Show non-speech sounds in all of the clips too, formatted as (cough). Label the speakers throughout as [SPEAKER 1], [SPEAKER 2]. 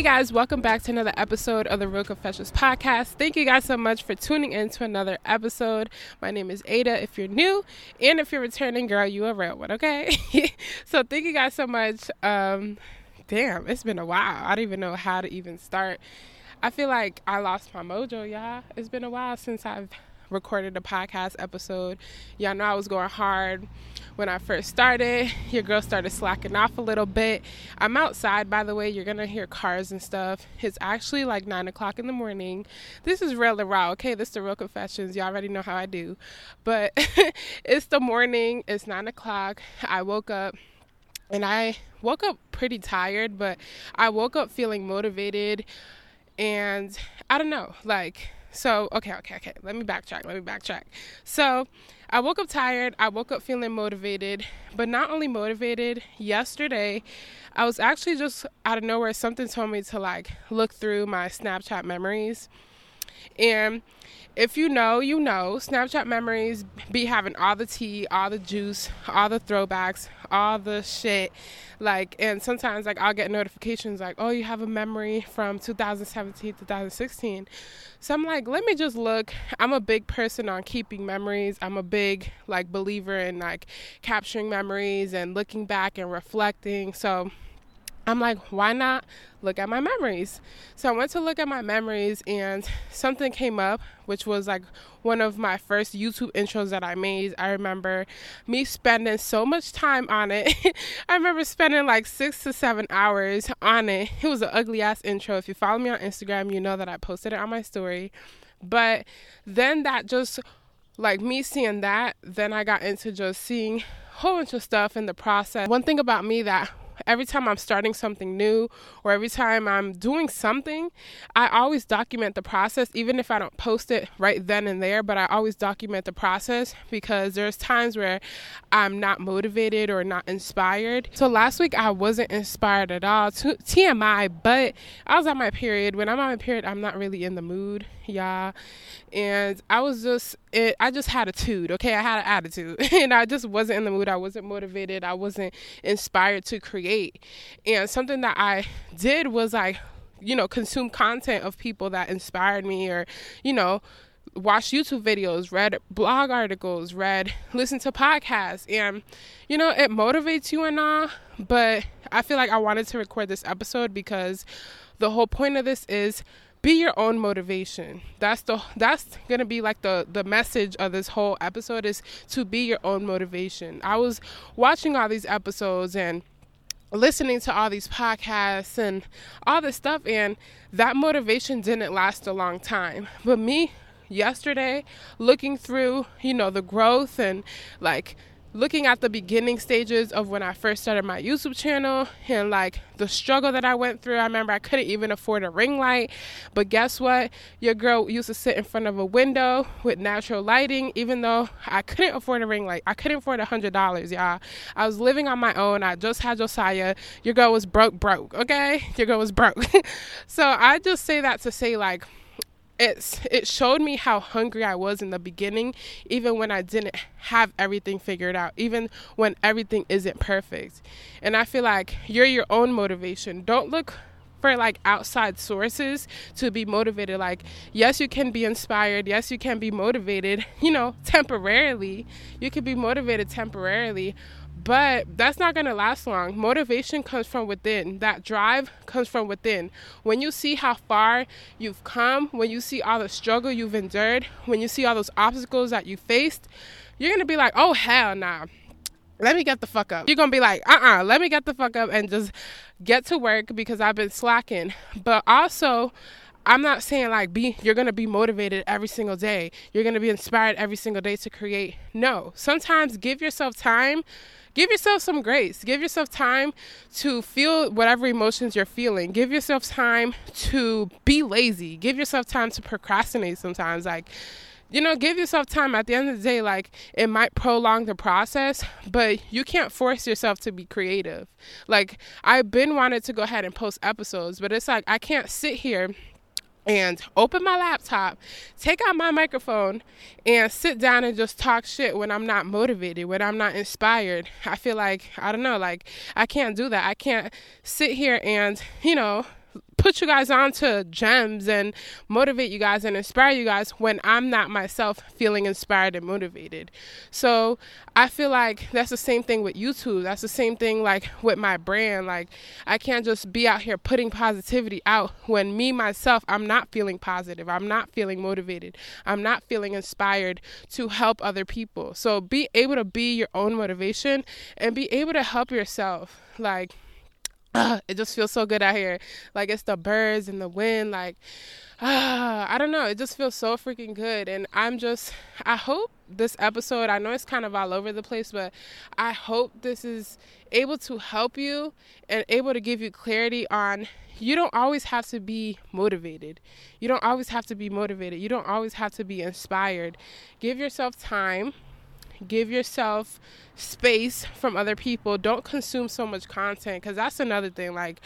[SPEAKER 1] Hey guys, welcome back to another episode of the Real Confessions podcast. Thank you guys so much for tuning in to another episode. My name is Aida if you're new, and if you're returning, girl, you a real one, okay? (laughs) so thank you guys so much. Um, damn, it's been a while. I don't even know how to even start. I feel like I lost my mojo, y'all. It's been a while since I've recorded a podcast episode. Y'all know I was going hard when I first started. Your girl started slacking off a little bit. I'm outside, by the way. You're gonna hear cars and stuff. It's actually like nine o'clock in the morning. This is real and raw, okay? This is the real confessions. Y'all already know how I do. But (laughs) it's the morning, it's nine o'clock. I woke up and I woke up pretty tired, but I woke up feeling motivated and I don't know, like so, okay, okay, okay. Let me backtrack. Let me backtrack. So, I woke up tired. I woke up feeling motivated, but not only motivated, yesterday I was actually just out of nowhere something told me to like look through my Snapchat memories. And if you know, you know, Snapchat memories be having all the tea, all the juice, all the throwbacks, all the shit. Like, and sometimes like I'll get notifications like, oh, you have a memory from 2017, 2016. So I'm like, let me just look. I'm a big person on keeping memories. I'm a big like believer in like capturing memories and looking back and reflecting. So I'm like, why not look at my memories? So I went to look at my memories and something came up, which was like one of my first YouTube intros that I made. I remember me spending so much time on it. (laughs) I remember spending like six to seven hours on it. It was an ugly ass intro. If you follow me on Instagram, you know that I posted it on my story. But then that just like me seeing that, then I got into just seeing a whole bunch of stuff in the process. One thing about me that every time I'm starting something new or every time I'm doing something, I always document the process, even if I don't post it right then and there. But I always document the process because there's times where I'm not motivated or not inspired. So last week I wasn't inspired at all. TMI, but I was on my period. When I'm on my period, I'm not really in the mood, y'all. And I was just, it, I just had a tude, okay? I had an attitude (laughs) and I just wasn't in the mood. I wasn't motivated. I wasn't inspired to create. And something that I did was I, you know, consume content of people that inspired me or, you know, watch YouTube videos, read blog articles, read, listen to podcasts, and you know, it motivates you and all. But I feel like I wanted to record this episode because the whole point of this is be your own motivation. That's the that's gonna be like the the message of this whole episode is to be your own motivation. I was watching all these episodes and listening to all these podcasts and all this stuff and that motivation didn't last a long time. But me yesterday looking through, you know, the growth and like looking at the beginning stages of when I first started my YouTube channel and like the struggle that I went through. I remember I couldn't even afford a ring light, but guess what? Your girl used to sit in front of a window with natural lighting, even though I couldn't afford a ring light. I couldn't afford a hundred dollars, y'all. I was living on my own. I just had Josiah. Your girl was broke, broke. Okay, your girl was broke. (laughs) so I just say that to say like it's it showed me how hungry I was in the beginning, even when I didn't have everything figured out, even when everything isn't perfect. And I feel like you're your own motivation. Don't look for like outside sources to be motivated. Like, yes, you can be inspired. Yes, you can be motivated, you know, temporarily. You can be motivated temporarily, but that's not going to last long. Motivation comes from within. That drive comes from within. When you see how far you've come, when you see all the struggle you've endured, when you see all those obstacles that you faced, you're going to be like, oh, hell nah. Let me get the fuck up. You're going to be like, uh uh-uh, uh, let me get the fuck up and just get to work because I've been slacking. But also, I'm not saying like be you're going to be motivated every single day. You're going to be inspired every single day to create. No. Sometimes give yourself time give yourself some grace. Give yourself time to feel whatever emotions you're feeling. Give yourself time to be lazy. Give yourself time to procrastinate sometimes. Like, you know, give yourself time. At the end of the day, like, it might prolong the process, but you can't force yourself to be creative. Like, I've been wanted to go ahead and post episodes, but it's like, I can't sit here and open my laptop, take out my microphone, and sit down and just talk shit when I'm not motivated, when I'm not inspired. I feel like, I don't know, like I can't do that. I can't sit here and, you know, put you guys on to gems and motivate you guys and inspire you guys when I'm not myself feeling inspired and motivated. So I feel like that's the same thing with YouTube. That's the same thing like with my brand. Like I can't just be out here putting positivity out when me myself I'm not feeling positive. I'm not feeling motivated. I'm not feeling inspired to help other people. So be able to be your own motivation and be able to help yourself. Like uh, (sighs) it just feels so good out here. Like it's the birds and the wind. Like uh, (sighs) I don't know. It just feels so freaking good. And I'm just, I hope this episode, I know it's kind of all over the place, but I hope this is able to help you and able to give you clarity on you don't always have to be motivated. You don't always have to be motivated. You don't always have to be inspired. Give yourself time give yourself space from other people. Don't consume so much content because that's another thing like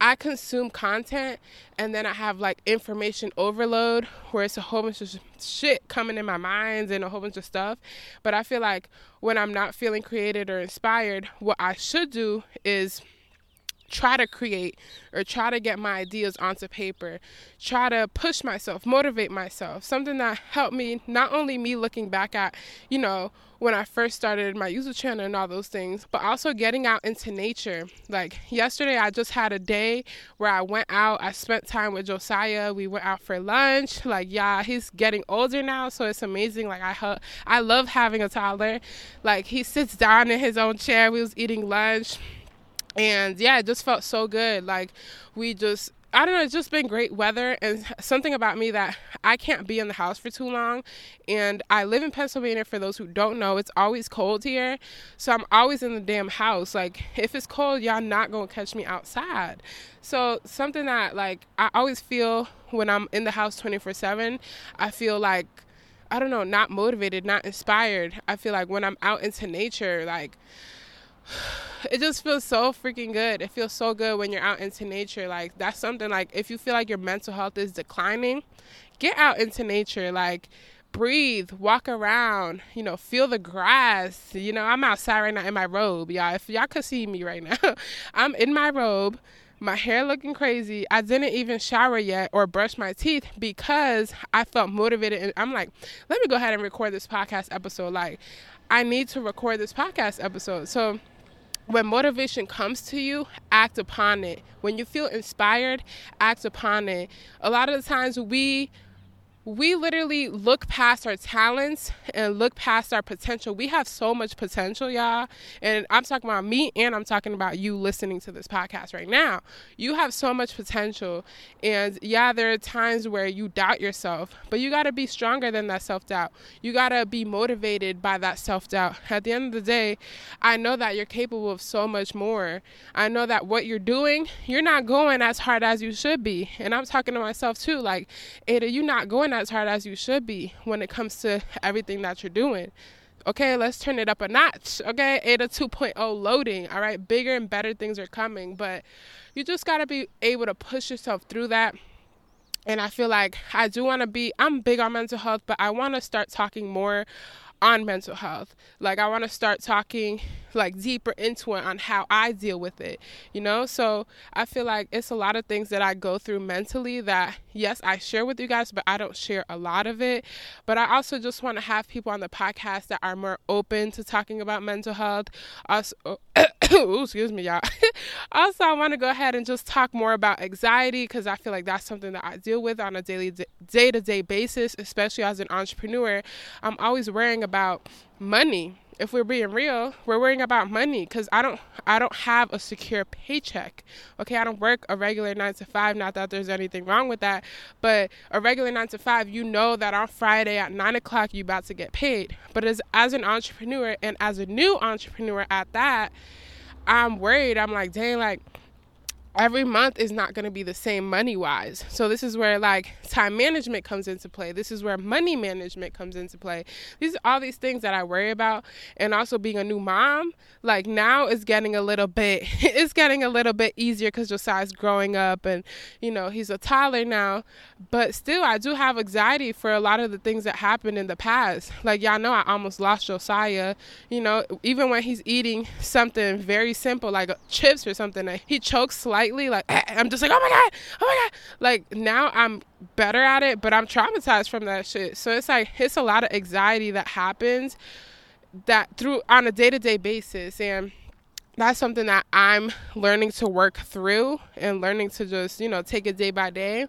[SPEAKER 1] i consume content and then i have like information overload where it's a whole bunch of shit coming in my mind and a whole bunch of stuff. But i feel like when i'm not feeling created or inspired what i should do is try to create or try to get my ideas onto paper, try to push myself, motivate myself. Something that helped me, not only me looking back at, you know, when I first started my YouTube channel and all those things, but also getting out into nature. Like yesterday, I just had a day where I went out, I spent time with Josiah. We went out for lunch. Like, yeah, he's getting older now, so it's amazing. Like, I, I love having a toddler. Like, he sits down in his own chair. We was eating lunch and yeah it just felt so good like we just I don't know, it's just been great weather and something about me that I can't be in the house for too long. And I live in Pennsylvania for those who don't know, it's always cold here. So I'm always in the damn house. Like if it's cold, y'all not going to catch me outside. So something that like I always feel when I'm in the house 24/7, I feel like I don't know, not motivated, not inspired. I feel like when I'm out into nature like it just feels so freaking good. It feels so good when you're out into nature. Like that's something like if you feel like your mental health is declining, get out into nature. Like breathe, walk around, you know, feel the grass. You know, I'm outside right now in my robe, y'all. If y'all could see me right now, (laughs) I'm in my robe, my hair looking crazy. I didn't even shower yet or brush my teeth because I felt motivated. And I'm like, let me go ahead and record this podcast episode. Like, I need to record this podcast episode. So, when motivation comes to you, act upon it. When you feel inspired, act upon it. A lot of the times we we literally look past our talents and look past our potential. We have so much potential, y'all. And I'm talking about me and I'm talking about you listening to this podcast right now. You have so much potential. And yeah, there are times where you doubt yourself, but you got to be stronger than that self doubt. You got to be motivated by that self doubt. At the end of the day, I know that you're capable of so much more. I know that what you're doing, you're not going as hard as you should be. And I'm talking to myself too. Like, Aida, you're not going as hard as you should be when it comes to everything that you're doing. Okay, let's turn it up a notch. Okay, Aida 2.0 loading. All right, bigger and better things are coming, but you just got to be able to push yourself through that. And I feel like I do want to be, I'm big on mental health, but I want to start talking more on mental health. Like I want to start talking like deeper into it on how I deal with it, you know? So I feel like it's a lot of things that I go through mentally that yes, I share with you guys, but I don't share a lot of it. But I also just want to have people on the podcast that are more open to talking about mental health. Also, (clears throat) (laughs) Ooh, excuse me, y'all. (laughs) also, I want to go ahead and just talk more about anxiety because I feel like that's something that I deal with on a daily, day to day basis, especially as an entrepreneur. I'm always worrying about money if we're being real, we're worrying about money because I don't I don't have a secure paycheck. Okay, I don't work a regular nine to five. Not that there's anything wrong with that, but a regular nine to five, you know that on Friday at nine o'clock you're about to get paid. But as as an entrepreneur and as a new entrepreneur at that, I'm worried. I'm like, dang, like every month is not going to be the same money wise. So this is where like time management comes into play. This is where money management comes into play. These are all these things that I worry about and also being a new mom, like now is getting a little bit (laughs) it's getting a little bit easier cuz Josiah's growing up and you know, he's a toddler now, but still I do have anxiety for a lot of the things that happened in the past. Like y'all know I almost lost Josiah, you know, even when he's eating something very simple like uh, chips or something, he chokes slightly lightly. Like eh, eh, I'm just like, oh my god, oh my god. Like now I'm better at it, but I'm traumatized from that shit. So it's like it's a lot of anxiety that happens that through on a day to day basis, and that's something that I'm learning to work through and learning to just you know take it day by day.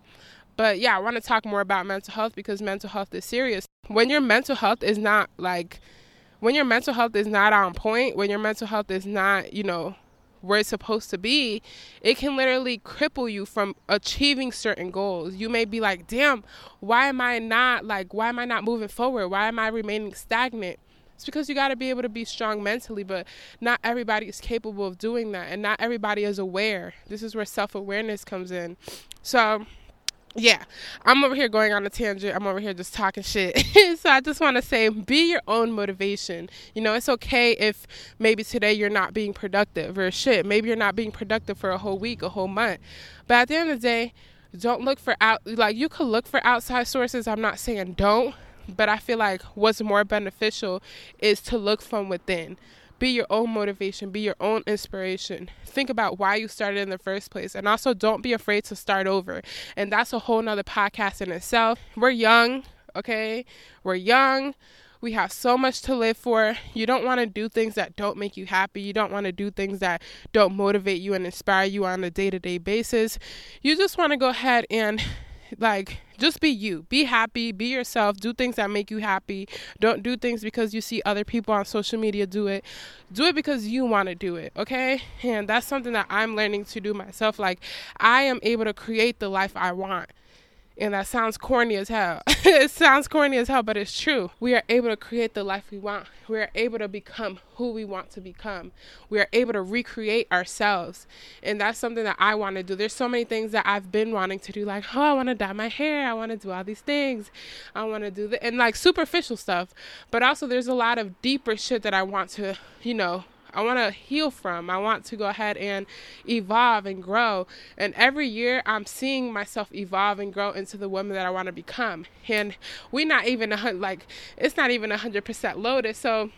[SPEAKER 1] But yeah, I want to talk more about mental health because mental health is serious. When your mental health is not like when your mental health is not on point, when your mental health is not, you know, where it's supposed to be, it can literally cripple you from achieving certain goals. You may be like, damn, why am I not like, why am I not moving forward? Why am I remaining stagnant? It's because you got to be able to be strong mentally, but not everybody is capable of doing that, and not everybody is aware. This is where self awareness comes in. So, yeah, I'm over here going on a tangent. I'm over here just talking shit. (laughs) so I just want to say be your own motivation. You know, it's okay if maybe today you're not being productive or shit. Maybe you're not being productive for a whole week, a whole month. But at the end of the day, don't look for out like you could look for outside sources. I'm not saying don't, but I feel like what's more beneficial is to look from within. Be your own motivation, be your own inspiration. Think about why you started in the first place. And also, don't be afraid to start over. And that's a whole nother podcast in itself. We're young, okay? We're young. We have so much to live for. You don't want to do things that don't make you happy. You don't want to do things that don't motivate you and inspire you on a day to day basis. You just want to go ahead and like just be you. Be happy. Be yourself. Do things that make you happy. Don't do things because you see other people on social media do it. Do it because you want to do it okay? And that's something that i'm learning to do myself. Like i am able to create the life i want and that sounds corny as hell. (laughs) it sounds corny as hell, but it's true. We are able to create the life we want. We are able to become who we want to become. We are able to recreate ourselves. And that's something that I want to do. There's so many things that I've been wanting to do, like, oh, I want to dye my hair. I want to do all these things. I want to do the and like superficial stuff. But also, there's a lot of deeper shit that I want to, you know, I want to heal from. I want to go ahead and evolve and grow. And every year I'm seeing myself evolve and grow into the woman that I want to become. And we're not even a like it's not even a hundred percent loaded. So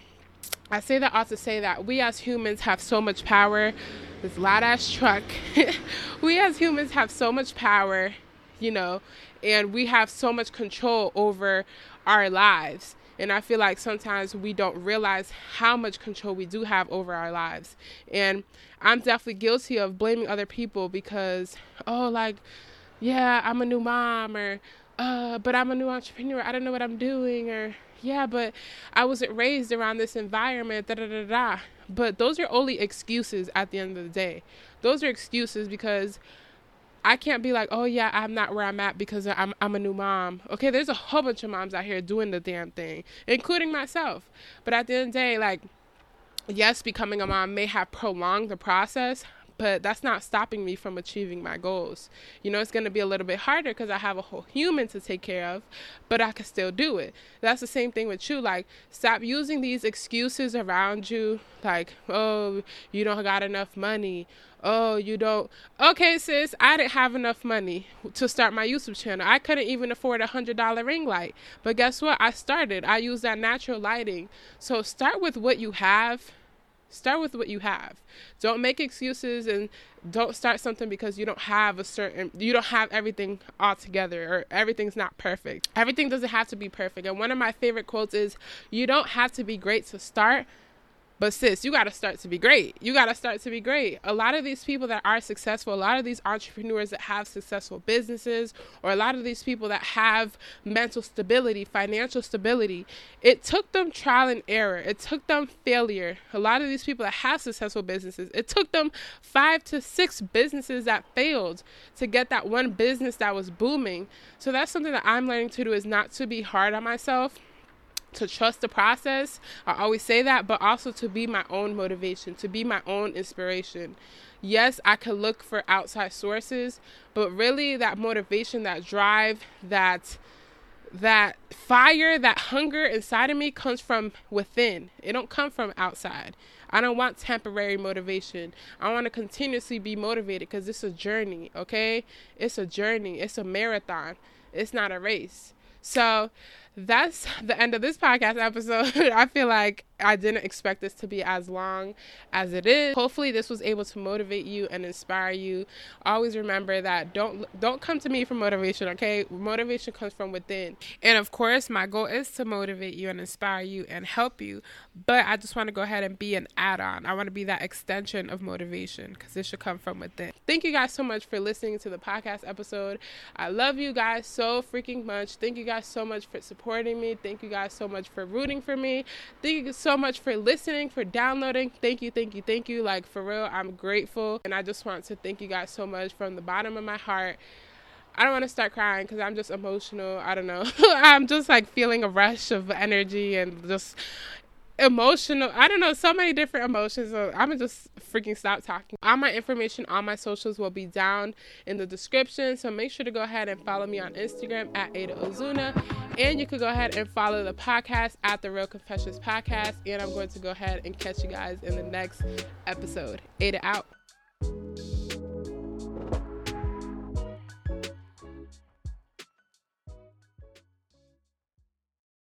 [SPEAKER 1] I say that also say that we as humans have so much power. This loud ass truck. (laughs) we as humans have so much power, you know, and we have so much control over our lives. And I feel like sometimes we don't realize how much control we do have over our lives. And I'm definitely guilty of blaming other people because, oh, like, yeah, I'm a new mom, or, uh, but I'm a new entrepreneur. I don't know what I'm doing, or, yeah, but I wasn't raised around this environment, da da da da. But those are only excuses at the end of the day. Those are excuses because I can't be like, oh yeah, I'm not where I'm at because I'm I'm a new mom. Okay, there's a whole bunch of moms out here doing the damn thing, including myself. But at the end of the day, like, yes, becoming a mom may have prolonged the process, but that's not stopping me from achieving my goals. You know, it's going to be a little bit harder because I have a whole human to take care of, but I can still do it. That's the same thing with you. Like, stop using these excuses around you, like, oh, you don't got enough money. Oh, you don't. Okay, sis, I didn't have enough money to start my YouTube channel. I couldn't even afford a hundred dollar ring light. But guess what? I started. I use that natural lighting. So start with what you have Start with what you have. Don't make excuses and don't start something because you don't have a certain you don't have everything all together or everything's not perfect. Everything doesn't have to be perfect. And one of my favorite quotes is you don't have to be great to start, but sis, you got to start to be great. You got to start to be great. A lot of these people that are successful, a lot of these entrepreneurs that have successful businesses, or a lot of these people that have mental stability, financial stability, it took them trial and error. It took them failure. A lot of these people that have successful businesses, it took them five to six businesses that failed to get that one business that was booming. So that's something that I'm learning to do is not to be hard on myself to trust the process. I always say that, but also to be my own motivation, to be my own inspiration. Yes, I could look for outside sources, but really that motivation, that drive, that that fire, that hunger inside of me comes from within. It don't come from outside. I don't want temporary motivation. I want to continuously be motivated because it's a journey, okay? It's a journey. It's a marathon. It's not a race. So that's the end of this podcast episode. (laughs) I feel like I didn't expect this to be as long as it is. Hopefully this was able to motivate you and inspire you. Always remember that don't don't come to me for motivation, okay? Motivation comes from within. And of course, my goal is to motivate you and inspire you and help you, but I just want to go ahead and be an add-on. I want to be that extension of motivation cuz it should come from within. Thank you guys so much for listening to the podcast episode. I love you guys so freaking much. Thank you guys so much for supporting me. Thank you guys so much for rooting for me. Thank you so much for listening, for downloading. Thank you, thank you, thank you. Like, for real, I'm grateful. And I just want to thank you guys so much from the bottom of my heart. I don't want to start crying because I'm just emotional. I don't know. (laughs) I'm just like feeling a rush of energy and just emotional. I don't know, so many different emotions. I'm gonna just freaking stop talking. All my information on my socials will be down in the description. So make sure to go ahead and follow me on Instagram at Aida Ozuna. And you could go ahead and follow the podcast at the Real Confessions Podcast. And I'm going to go ahead and catch you guys in the next episode. Aida out.